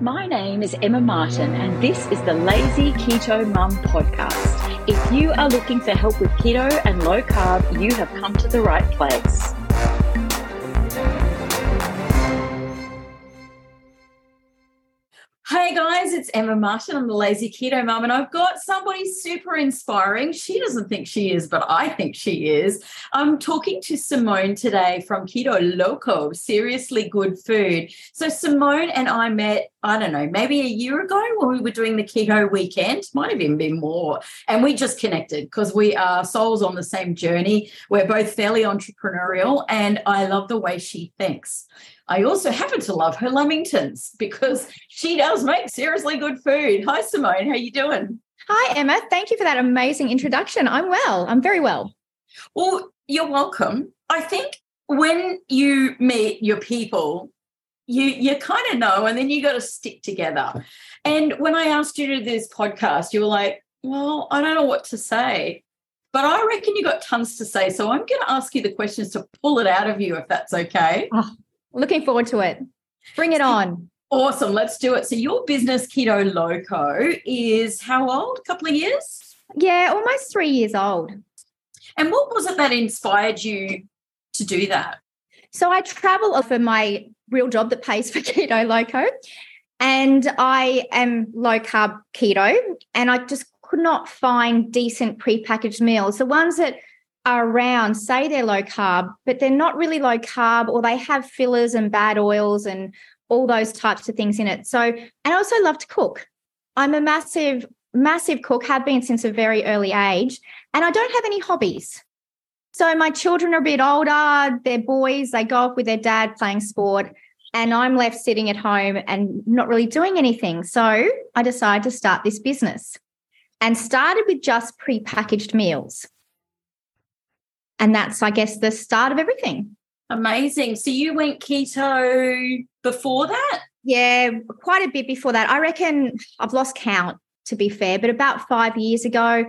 My name is Emma Martin, and this is the Lazy Keto Mum podcast. If you are looking for help with keto and low carb, you have come to the right place. Hey guys, it's Emma Martin. I'm the Lazy Keto Mum, and I've got somebody super inspiring. She doesn't think she is, but I think she is. I'm talking to Simone today from Keto Loco, Seriously Good Food. So, Simone and I met, I don't know, maybe a year ago when we were doing the keto weekend, might have even been more. And we just connected because we are souls on the same journey. We're both fairly entrepreneurial, and I love the way she thinks. I also happen to love her Lamingtons because she does make seriously good food. Hi, Simone. How you doing? Hi, Emma. Thank you for that amazing introduction. I'm well. I'm very well. Well, you're welcome. I think when you meet your people, you you kind of know, and then you got to stick together. And when I asked you to do this podcast, you were like, "Well, I don't know what to say." But I reckon you got tons to say. So I'm going to ask you the questions to pull it out of you, if that's okay. Oh, Looking forward to it. Bring it on. Awesome. Let's do it. So, your business, Keto Loco, is how old? A couple of years? Yeah, almost three years old. And what was it that inspired you to do that? So, I travel for my real job that pays for Keto Loco. And I am low carb keto. And I just could not find decent prepackaged meals. The ones that around say they're low carb, but they're not really low carb, or they have fillers and bad oils and all those types of things in it. So, and I also love to cook. I'm a massive, massive cook, have been since a very early age, and I don't have any hobbies. So, my children are a bit older, they're boys, they go off with their dad playing sport, and I'm left sitting at home and not really doing anything. So, I decided to start this business and started with just pre-packaged meals and that's i guess the start of everything. Amazing. So you went keto before that? Yeah quite a bit before that. I reckon i've lost count to be fair but about five years ago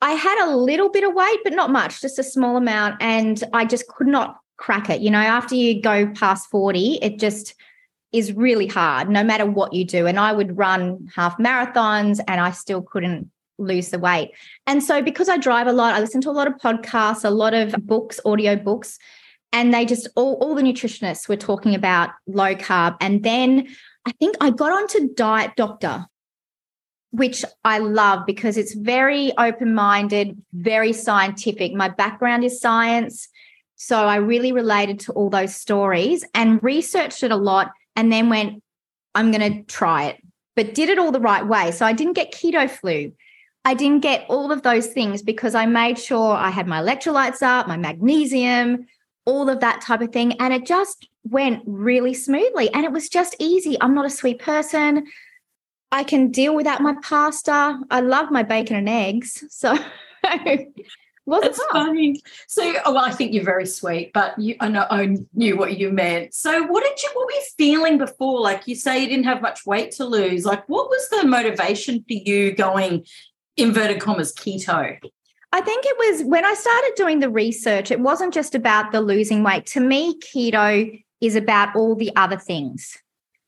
i had a little bit of weight but not much just a small amount and i just could not crack it. You know after you go past 40 it just is really hard no matter what you do. And i would run half marathons and i still couldn't lose the weight. And so because I drive a lot, I listen to a lot of podcasts, a lot of books, audio books, and they just all, all the nutritionists were talking about low carb. And then I think I got onto Diet Doctor, which I love because it's very open-minded, very scientific. My background is science. So I really related to all those stories and researched it a lot and then went, I'm going to try it, but did it all the right way. So I didn't get keto flu. I didn't get all of those things because I made sure I had my electrolytes up, my magnesium, all of that type of thing. And it just went really smoothly. And it was just easy. I'm not a sweet person. I can deal without my pasta. I love my bacon and eggs. So wasn't That's funny. So, oh, well, I think you're very sweet, but you, I know I knew what you meant. So, what did you, what were you feeling before? Like you say, you didn't have much weight to lose. Like, what was the motivation for you going inverted commas keto? I think it was when I started doing the research, it wasn't just about the losing weight. To me, keto is about all the other things.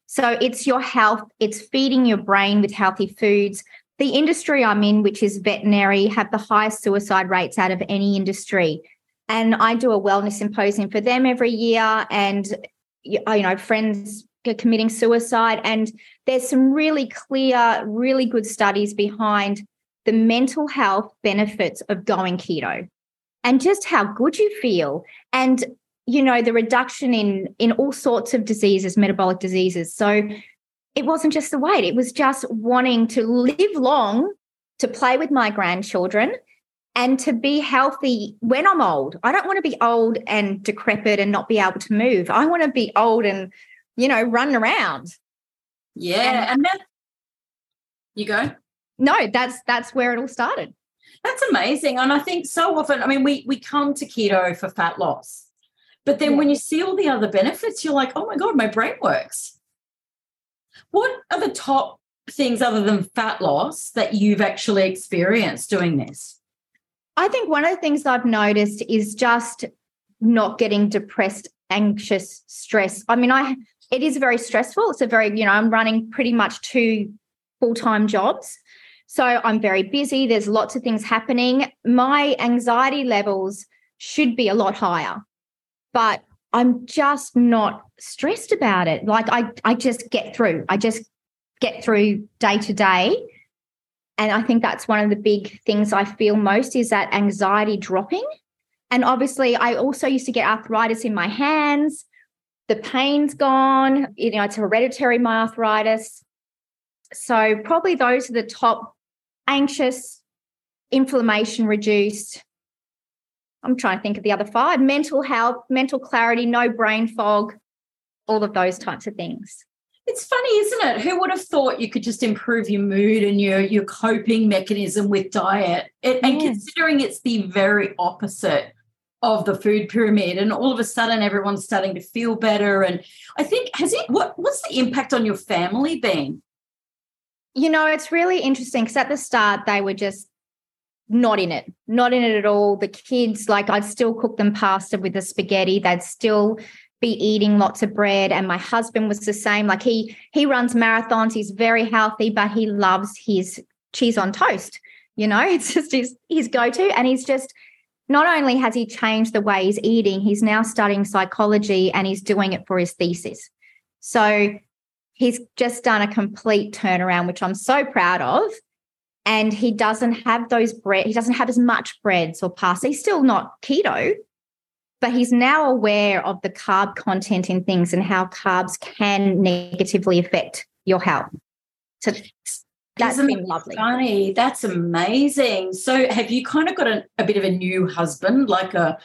So it's your health, it's feeding your brain with healthy foods. The industry I'm in, which is veterinary, have the highest suicide rates out of any industry. And I do a wellness symposium for them every year. And, you know, friends committing suicide. And there's some really clear, really good studies behind the mental health benefits of going keto and just how good you feel and you know the reduction in in all sorts of diseases metabolic diseases. So it wasn't just the weight. It was just wanting to live long to play with my grandchildren and to be healthy when i'm old. I don't want to be old and decrepit and not be able to move. I want to be old and you know run around. Yeah and, and that you go no, that's that's where it all started. That's amazing. And I think so often, I mean, we we come to keto for fat loss. But then yeah. when you see all the other benefits, you're like, oh my God, my brain works. What are the top things other than fat loss that you've actually experienced doing this? I think one of the things I've noticed is just not getting depressed, anxious, stress. I mean, I it is very stressful. It's a very, you know, I'm running pretty much two full time jobs. So I'm very busy. There's lots of things happening. My anxiety levels should be a lot higher, but I'm just not stressed about it. Like I, I just get through. I just get through day to day. And I think that's one of the big things I feel most is that anxiety dropping. And obviously, I also used to get arthritis in my hands. The pain's gone. You know, it's hereditary my arthritis. So probably those are the top anxious, inflammation reduced. I'm trying to think of the other five mental health, mental clarity, no brain fog, all of those types of things. It's funny, isn't it? Who would have thought you could just improve your mood and your your coping mechanism with diet? It, and considering it's the very opposite of the food pyramid, and all of a sudden everyone's starting to feel better. And I think has it what what's the impact on your family been? You know, it's really interesting because at the start they were just not in it, not in it at all. The kids, like I'd still cook them pasta with the spaghetti. They'd still be eating lots of bread and my husband was the same like he he runs marathons he's very healthy but he loves his cheese on toast you know it's just his his go-to and he's just not only has he changed the way he's eating he's now studying psychology and he's doing it for his thesis so he's just done a complete turnaround which i'm so proud of and he doesn't have those bread he doesn't have as much breads or pasta he's still not keto but he's now aware of the carb content in things and how carbs can negatively affect your health. So that's Isn't been lovely. Funny. That's amazing. So have you kind of got a, a bit of a new husband, like a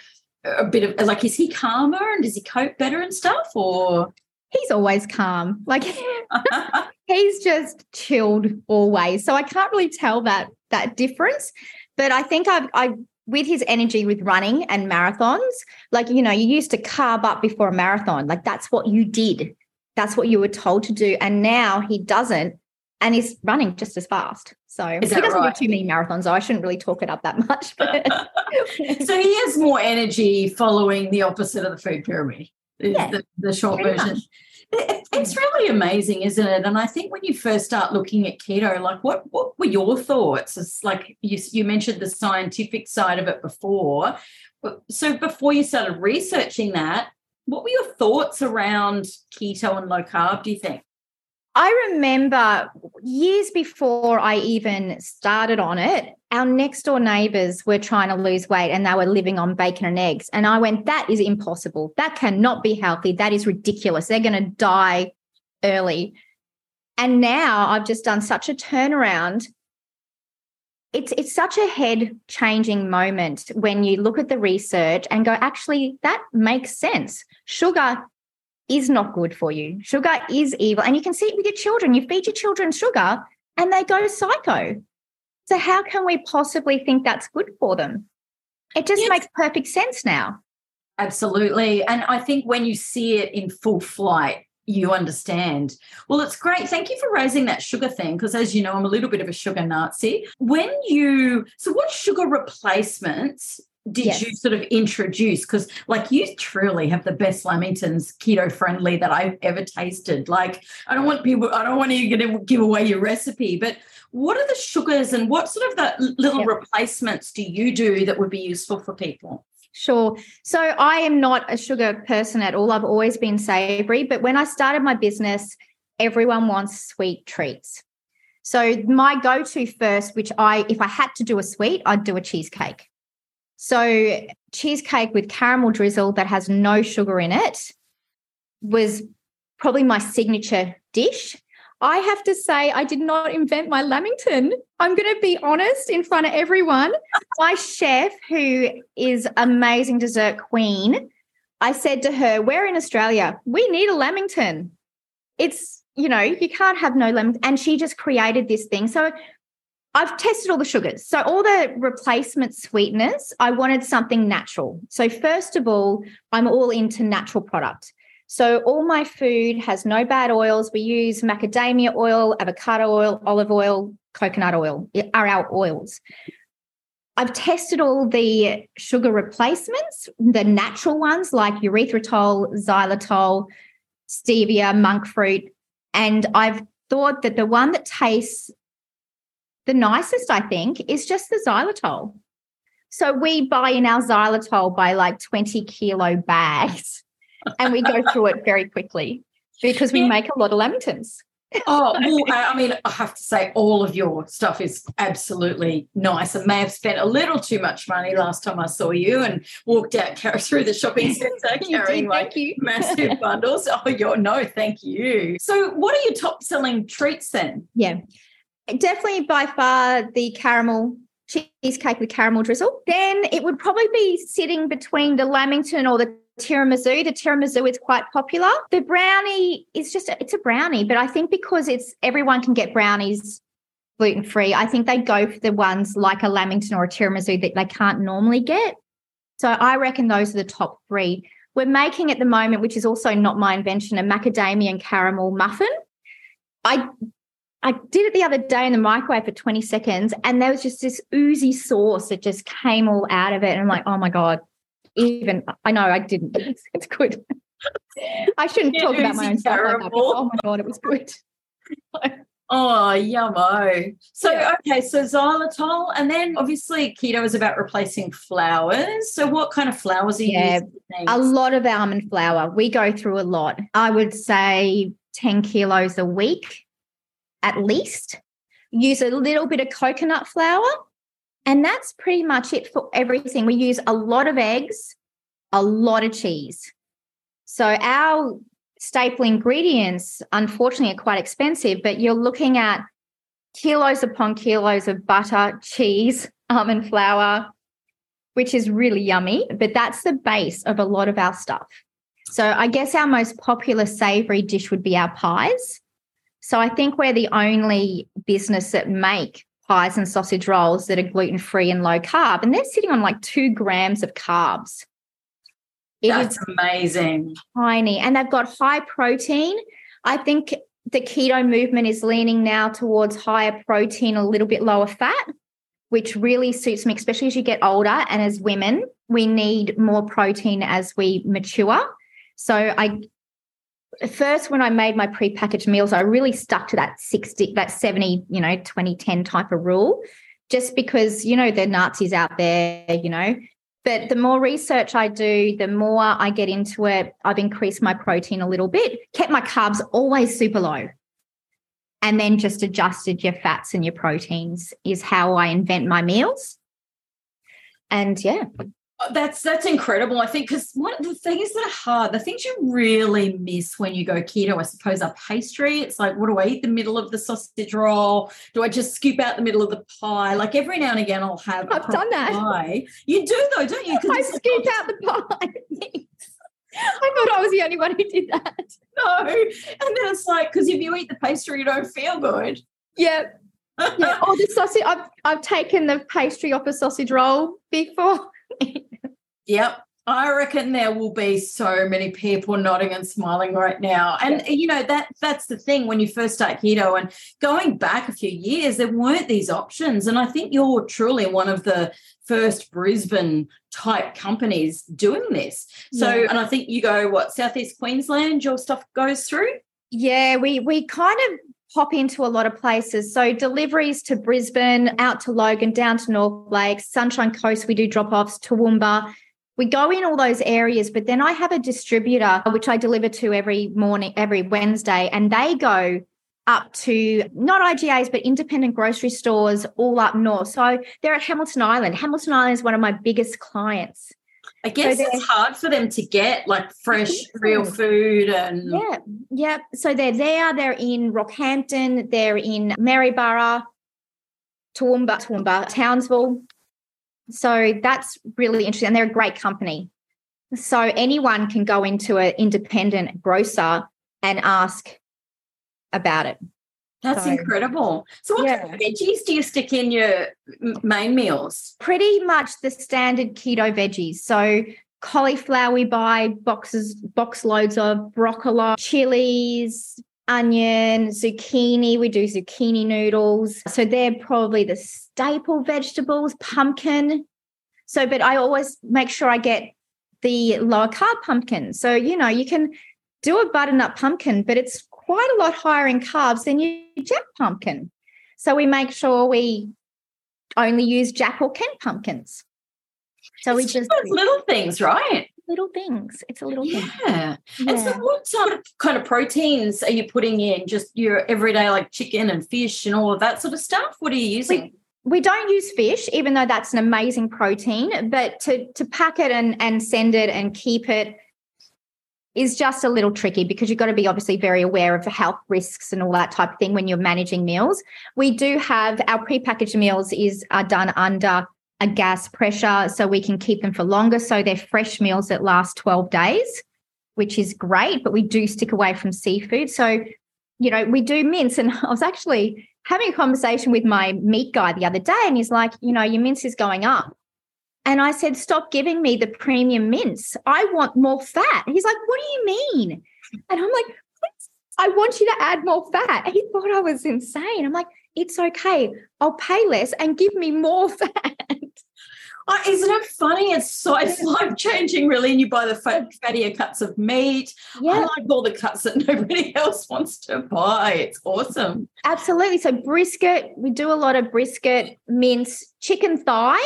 a bit of like is he calmer and does he cope better and stuff or he's always calm like he's just chilled always so i can't really tell that that difference but i think i've i've with his energy with running and marathons, like, you know, you used to carb up before a marathon. Like, that's what you did. That's what you were told to do. And now he doesn't. And he's running just as fast. So he doesn't right? do too many marathons. So I shouldn't really talk it up that much. But. so he has more energy following the opposite of the food pyramid. Yeah, the, the short version. Much. It's really amazing, isn't it? And I think when you first start looking at keto, like what what were your thoughts? It's like you you mentioned the scientific side of it before. So before you started researching that, what were your thoughts around keto and low carb? Do you think? I remember years before I even started on it, our next door neighbors were trying to lose weight and they were living on bacon and eggs. And I went, that is impossible. That cannot be healthy. That is ridiculous. They're going to die early. And now I've just done such a turnaround. It's it's such a head changing moment when you look at the research and go, actually, that makes sense. Sugar is not good for you. Sugar is evil. And you can see it with your children. You feed your children sugar and they go psycho. So, how can we possibly think that's good for them? It just yes. makes perfect sense now. Absolutely. And I think when you see it in full flight, you understand. Well, it's great. Thank you for raising that sugar thing because, as you know, I'm a little bit of a sugar Nazi. When you, so what sugar replacements did yes. you sort of introduce? Because, like, you truly have the best Lamingtons keto friendly that I've ever tasted. Like, I don't want people, I don't want you to give away your recipe, but what are the sugars and what sort of the little yep. replacements do you do that would be useful for people? Sure. So I am not a sugar person at all. I've always been savory, but when I started my business, everyone wants sweet treats. So my go-to first, which I if I had to do a sweet, I'd do a cheesecake. So, cheesecake with caramel drizzle that has no sugar in it was probably my signature dish. I have to say, I did not invent my Lamington. I'm going to be honest in front of everyone. my chef, who is amazing dessert queen, I said to her, We're in Australia. We need a Lamington. It's, you know, you can't have no lemon. And she just created this thing. So I've tested all the sugars. So, all the replacement sweeteners, I wanted something natural. So, first of all, I'm all into natural product. So, all my food has no bad oils. We use macadamia oil, avocado oil, olive oil, coconut oil are our oils. I've tested all the sugar replacements, the natural ones like erythritol, xylitol, stevia, monk fruit. And I've thought that the one that tastes the nicest, I think, is just the xylitol. So we buy in our xylitol by like 20 kilo bags and we go through it very quickly because we make a lot of lamingtons oh, well, I mean, I have to say, all of your stuff is absolutely nice. I may have spent a little too much money last time I saw you and walked out through the shopping centre carrying like massive bundles. Oh, you're no, thank you. So, what are your top selling treats then? Yeah, definitely by far the caramel cheesecake with caramel drizzle. Then it would probably be sitting between the Lamington or the tiramisu. The tiramisu is quite popular. The brownie is just it's a brownie, but I think because it's everyone can get brownies gluten free, I think they go for the ones like a Lamington or a tiramisu that they can't normally get. So I reckon those are the top three. We're making at the moment, which is also not my invention, a macadamia and caramel muffin. I I did it the other day in the microwave for 20 seconds and there was just this oozy sauce that just came all out of it. And I'm like, oh my God, even I know I didn't. It's, good. I shouldn't talk about my own stuff like that. oh my god, it was good. Oh, yummo. So, yeah. okay, so xylitol, and then obviously keto is about replacing flours. So, what kind of flours are you yeah, using? A lot of almond flour. We go through a lot. I would say 10 kilos a week at least. Use a little bit of coconut flour and that's pretty much it for everything. We use a lot of eggs, a lot of cheese. So our staple ingredients, unfortunately, are quite expensive, but you're looking at kilos upon kilos of butter, cheese, almond flour, which is really yummy. But that's the base of a lot of our stuff. So I guess our most popular savory dish would be our pies. So I think we're the only business that make pies and sausage rolls that are gluten free and low carb, and they're sitting on like two grams of carbs. It That's amazing. Tiny, and they've got high protein. I think the keto movement is leaning now towards higher protein, a little bit lower fat, which really suits me, especially as you get older and as women, we need more protein as we mature. So I first when I made my pre-packaged meals, I really stuck to that 60, that 70, you know, 2010 type of rule, just because, you know, the Nazis out there, you know. But the more research I do, the more I get into it. I've increased my protein a little bit, kept my carbs always super low. And then just adjusted your fats and your proteins is how I invent my meals. And yeah, Oh, that's that's incredible. I think because one of the things that are hard, the things you really miss when you go keto, I suppose, are pastry. It's like, what do I eat? The middle of the sausage roll? Do I just scoop out the middle of the pie? Like every now and again, I'll have. I've done that. Pie. You do though, don't you? I scoop oh, out the pie. I thought I was the only one who did that. No, and then it's like because if you eat the pastry, you don't feel good. Yeah. yeah. Or the sausage. I've I've taken the pastry off a sausage roll before. Yep. I reckon there will be so many people nodding and smiling right now. And you know, that that's the thing when you first start keto and going back a few years, there weren't these options. And I think you're truly one of the first Brisbane type companies doing this. So, yeah. and I think you go what Southeast Queensland, your stuff goes through? Yeah, we we kind of pop into a lot of places. So deliveries to Brisbane, out to Logan, down to North Lakes, Sunshine Coast, we do drop offs, Toowoomba. We go in all those areas, but then I have a distributor which I deliver to every morning, every Wednesday, and they go up to not IGAs, but independent grocery stores all up north. So they're at Hamilton Island. Hamilton Island is one of my biggest clients. I guess so it's hard for them to get like fresh, real food and yeah, yeah. So they're there. They're in Rockhampton. They're in Maryborough, Toowoomba, Toowoomba, Townsville. So that's really interesting. And they're a great company. So anyone can go into an independent grocer and ask about it. That's so, incredible. So, what yeah. kind of veggies do you stick in your main meals? Pretty much the standard keto veggies. So, cauliflower we buy boxes, box loads of broccoli, chilies, onion, zucchini. We do zucchini noodles. So, they're probably the staple vegetables, pumpkin. So, but I always make sure I get the lower carb pumpkin. So, you know, you can do a butternut pumpkin, but it's quite a lot higher in carbs than your Jack pumpkin. So we make sure we only use Jack or Kent pumpkins. So it's we just little things, right? Little things. It's a little yeah. thing. Yeah. And so what sort of kind of proteins are you putting in? Just your everyday like chicken and fish and all of that sort of stuff? What are you using? We, we don't use fish, even though that's an amazing protein, but to to pack it and and send it and keep it is just a little tricky because you've got to be obviously very aware of the health risks and all that type of thing when you're managing meals. We do have our prepackaged meals is are done under a gas pressure so we can keep them for longer. So they're fresh meals that last 12 days, which is great, but we do stick away from seafood. So, you know, we do mince. And I was actually having a conversation with my meat guy the other day, and he's like, you know, your mince is going up. And I said, stop giving me the premium mince. I want more fat. He's like, what do you mean? And I'm like, I want you to add more fat. He thought I was insane. I'm like, it's okay. I'll pay less and give me more fat. Oh, isn't it funny? It's so it's life changing, really. And you buy the fattier cuts of meat. Yeah. I like all the cuts that nobody else wants to buy. It's awesome. Absolutely. So brisket, we do a lot of brisket, mince, chicken thigh.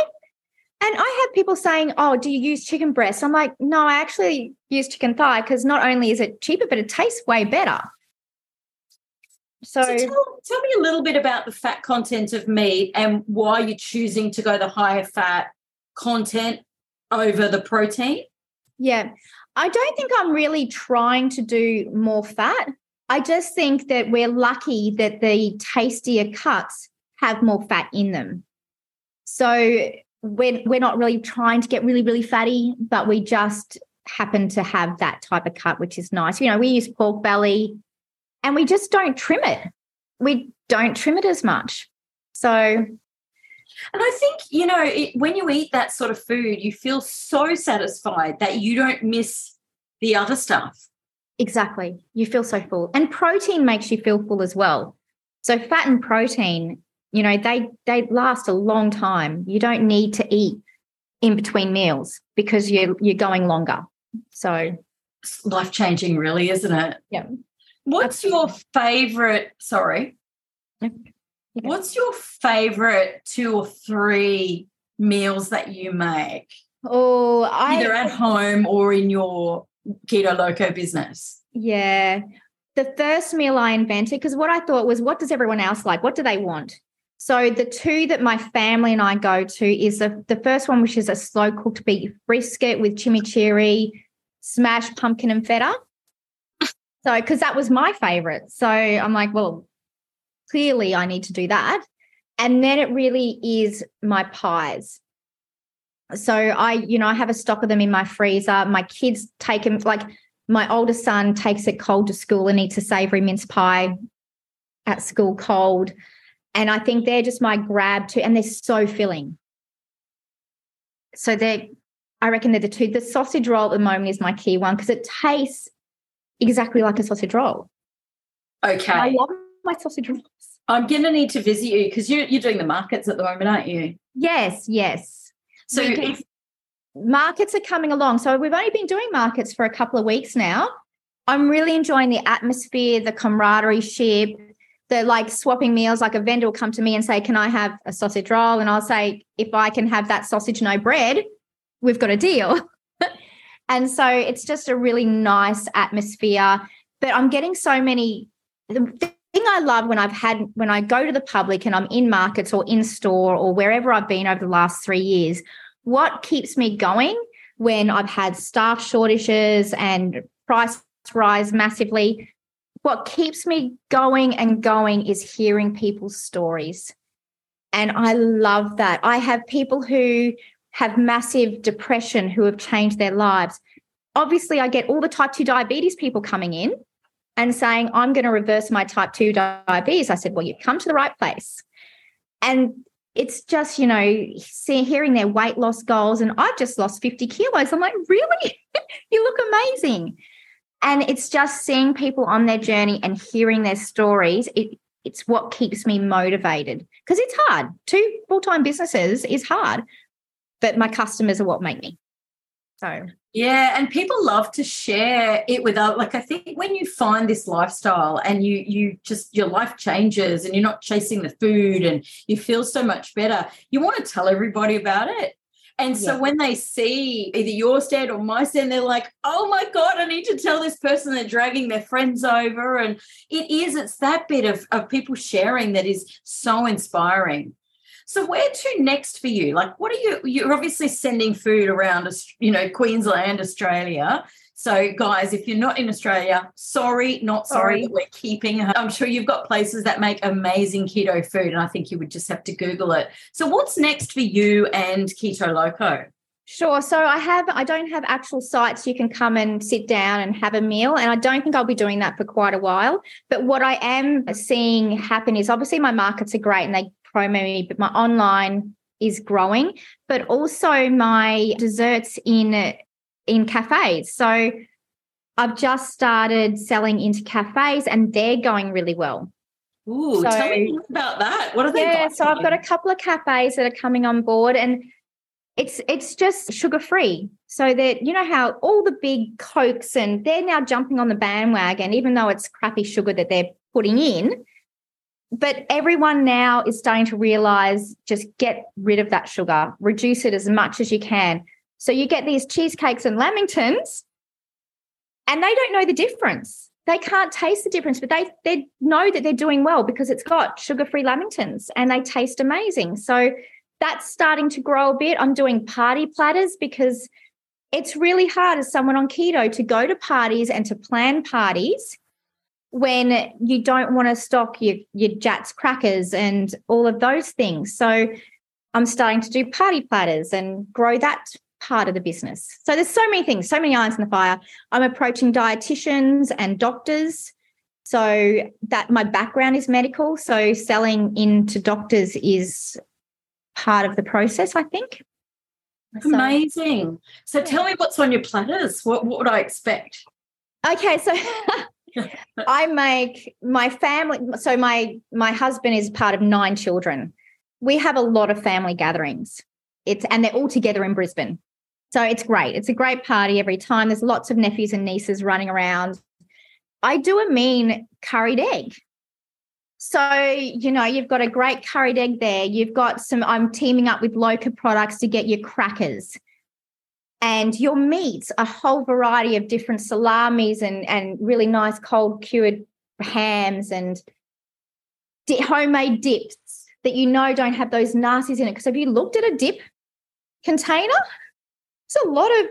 And I have people saying, "Oh, do you use chicken breast?" I'm like, "No, I actually use chicken thigh because not only is it cheaper, but it tastes way better." So, so tell, tell, me a little bit about the fat content of meat and why you're choosing to go the higher fat content over the protein? Yeah. I don't think I'm really trying to do more fat. I just think that we're lucky that the tastier cuts have more fat in them. So we're, we're not really trying to get really, really fatty, but we just happen to have that type of cut, which is nice. You know, we use pork belly and we just don't trim it. We don't trim it as much. So and I think, you know, it, when you eat that sort of food, you feel so satisfied that you don't miss the other stuff. Exactly. You feel so full. And protein makes you feel full as well. So fat and protein, you know, they they last a long time. You don't need to eat in between meals because you're you're going longer. So life changing really, isn't it? Yeah. What's your favorite, sorry. What's your favorite two or three meals that you make? Oh, I either at home or in your keto loco business. Yeah. The first meal I invented, because what I thought was, what does everyone else like? What do they want? So the two that my family and I go to is the, the first one, which is a slow cooked beef brisket with chimichurri, smashed pumpkin and feta. So, because that was my favorite. So I'm like, well, clearly I need to do that. And then it really is my pies. So I, you know, I have a stock of them in my freezer. My kids take them, like my older son takes it cold to school and eats a savory mince pie at school cold. And I think they're just my grab to, and they're so filling. So they're, I reckon they're the two. The sausage roll at the moment is my key one because it tastes exactly like a sausage roll. Okay. I love my sausage rolls. I'm going to need to visit you because you're, you're doing the markets at the moment, aren't you? Yes, yes. So markets are coming along. So we've only been doing markets for a couple of weeks now. I'm really enjoying the atmosphere, the camaraderie ship, the like swapping meals. Like a vendor will come to me and say, Can I have a sausage roll? And I'll say, If I can have that sausage, no bread, we've got a deal. and so it's just a really nice atmosphere. But I'm getting so many The thing I love when I've had when I go to the public and I'm in markets or in store or wherever I've been over the last three years, what keeps me going when I've had staff shortages and price rise massively, what keeps me going and going is hearing people's stories. And I love that. I have people who have massive depression who have changed their lives. Obviously, I get all the type 2 diabetes people coming in and saying, I'm going to reverse my type 2 diabetes. I said, Well, you've come to the right place. And it's just, you know, see, hearing their weight loss goals. And I've just lost 50 kilos. I'm like, Really? you look amazing. And it's just seeing people on their journey and hearing their stories. It, it's what keeps me motivated because it's hard. Two full time businesses is hard, but my customers are what make me. So yeah, and people love to share it with other. Like I think when you find this lifestyle and you you just your life changes and you're not chasing the food and you feel so much better, you want to tell everybody about it. And so yeah. when they see either your stand or my stand, they're like, oh my God, I need to tell this person they're dragging their friends over. And it is, it's that bit of, of people sharing that is so inspiring. So where to next for you? Like, what are you? You're obviously sending food around, you know, Queensland, Australia. So, guys, if you're not in Australia, sorry, not sorry, sorry. we're keeping. I'm sure you've got places that make amazing keto food, and I think you would just have to Google it. So, what's next for you and Keto Loco? Sure. So I have I don't have actual sites you can come and sit down and have a meal and I don't think I'll be doing that for quite a while. But what I am seeing happen is obviously my markets are great and they me, but my online is growing, but also my desserts in in cafes. So I've just started selling into cafes and they're going really well. Ooh, so, tell me about that. What are they? Yeah, so I've got a couple of cafes that are coming on board and it's it's just sugar free. So that you know how all the big cokes and they're now jumping on the bandwagon, even though it's crappy sugar that they're putting in but everyone now is starting to realize just get rid of that sugar, reduce it as much as you can. So you get these cheesecakes and lamingtons, and they don't know the difference. They can't taste the difference, but they they know that they're doing well because it's got sugar-free lamingtons and they taste amazing. So that's starting to grow a bit. I'm doing party platters because it's really hard as someone on keto to go to parties and to plan parties when you don't want to stock your, your Jatz crackers and all of those things. So I'm starting to do party platters and grow that part of the business. So there's so many things, so many irons in the fire. I'm approaching dietitians and doctors. So that my background is medical. So selling into doctors is part of the process, I think. Amazing. So, so tell me what's on your platters. What, what would I expect? Okay, so I make my family. So my my husband is part of nine children. We have a lot of family gatherings. It's and they're all together in Brisbane. So it's great. It's a great party every time. There's lots of nephews and nieces running around. I do a mean curried egg. So, you know, you've got a great curried egg there. You've got some, I'm teaming up with Loco products to get your crackers and your meats, a whole variety of different salamis and, and really nice cold cured hams and di- homemade dips that you know don't have those nasties in it. Because have you looked at a dip container? It's a lot of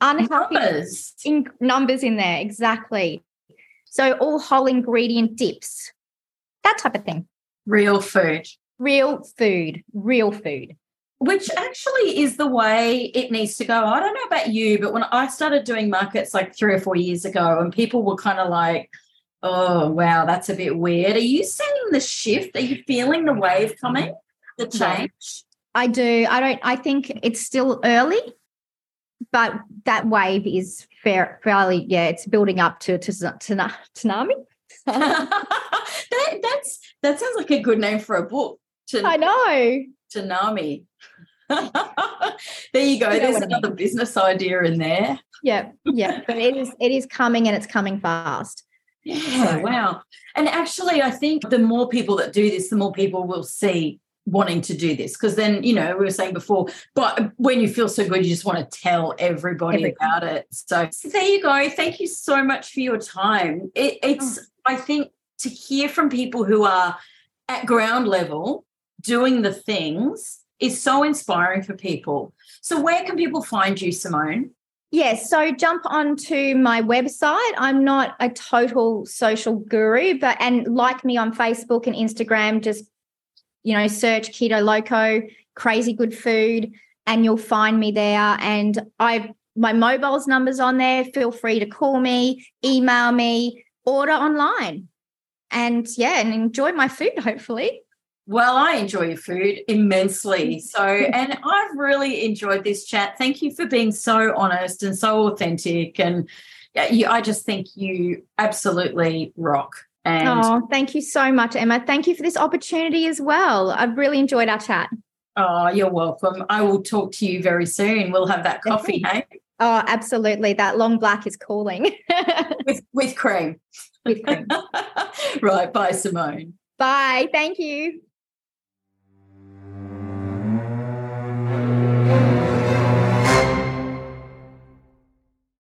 unhealthy numbers. In, numbers in there. Exactly. So all whole ingredient dips, that type of thing. Real food. Real food. Real food which actually is the way it needs to go. I don't know about you, but when I started doing markets like three or four years ago, and people were kind of like, oh, wow, that's a bit weird. Are you seeing the shift? Are you feeling the wave coming, the change? I do. I don't, I think it's still early, but that wave is fair, fairly, yeah, it's building up to, to, to tsunami. that, that's, that sounds like a good name for a book. To, I know. Tsunami. there you go. You There's another I mean. business idea in there. Yeah, yeah. But it is it is coming and it's coming fast. Yeah, so. wow. And actually, I think the more people that do this, the more people will see wanting to do this. Because then, you know, we were saying before, but when you feel so good, you just want to tell everybody Everything. about it. So, so, there you go. Thank you so much for your time. It, it's, oh. I think, to hear from people who are at ground level doing the things is so inspiring for people. So, where can people find you, Simone? Yes, so jump onto my website. I'm not a total social guru, but and like me on Facebook and Instagram, just you know, search Keto Loco, crazy good food, and you'll find me there. And I my mobile's numbers on there. Feel free to call me, email me, order online. And yeah, and enjoy my food, hopefully. Well, I enjoy your food immensely. So, and I've really enjoyed this chat. Thank you for being so honest and so authentic. And you, I just think you absolutely rock. And oh, thank you so much, Emma. Thank you for this opportunity as well. I've really enjoyed our chat. Oh, you're welcome. I will talk to you very soon. We'll have that coffee, hey? Oh, absolutely. That long black is calling. with with cream. With cream. right. Bye, Simone. Bye. Thank you.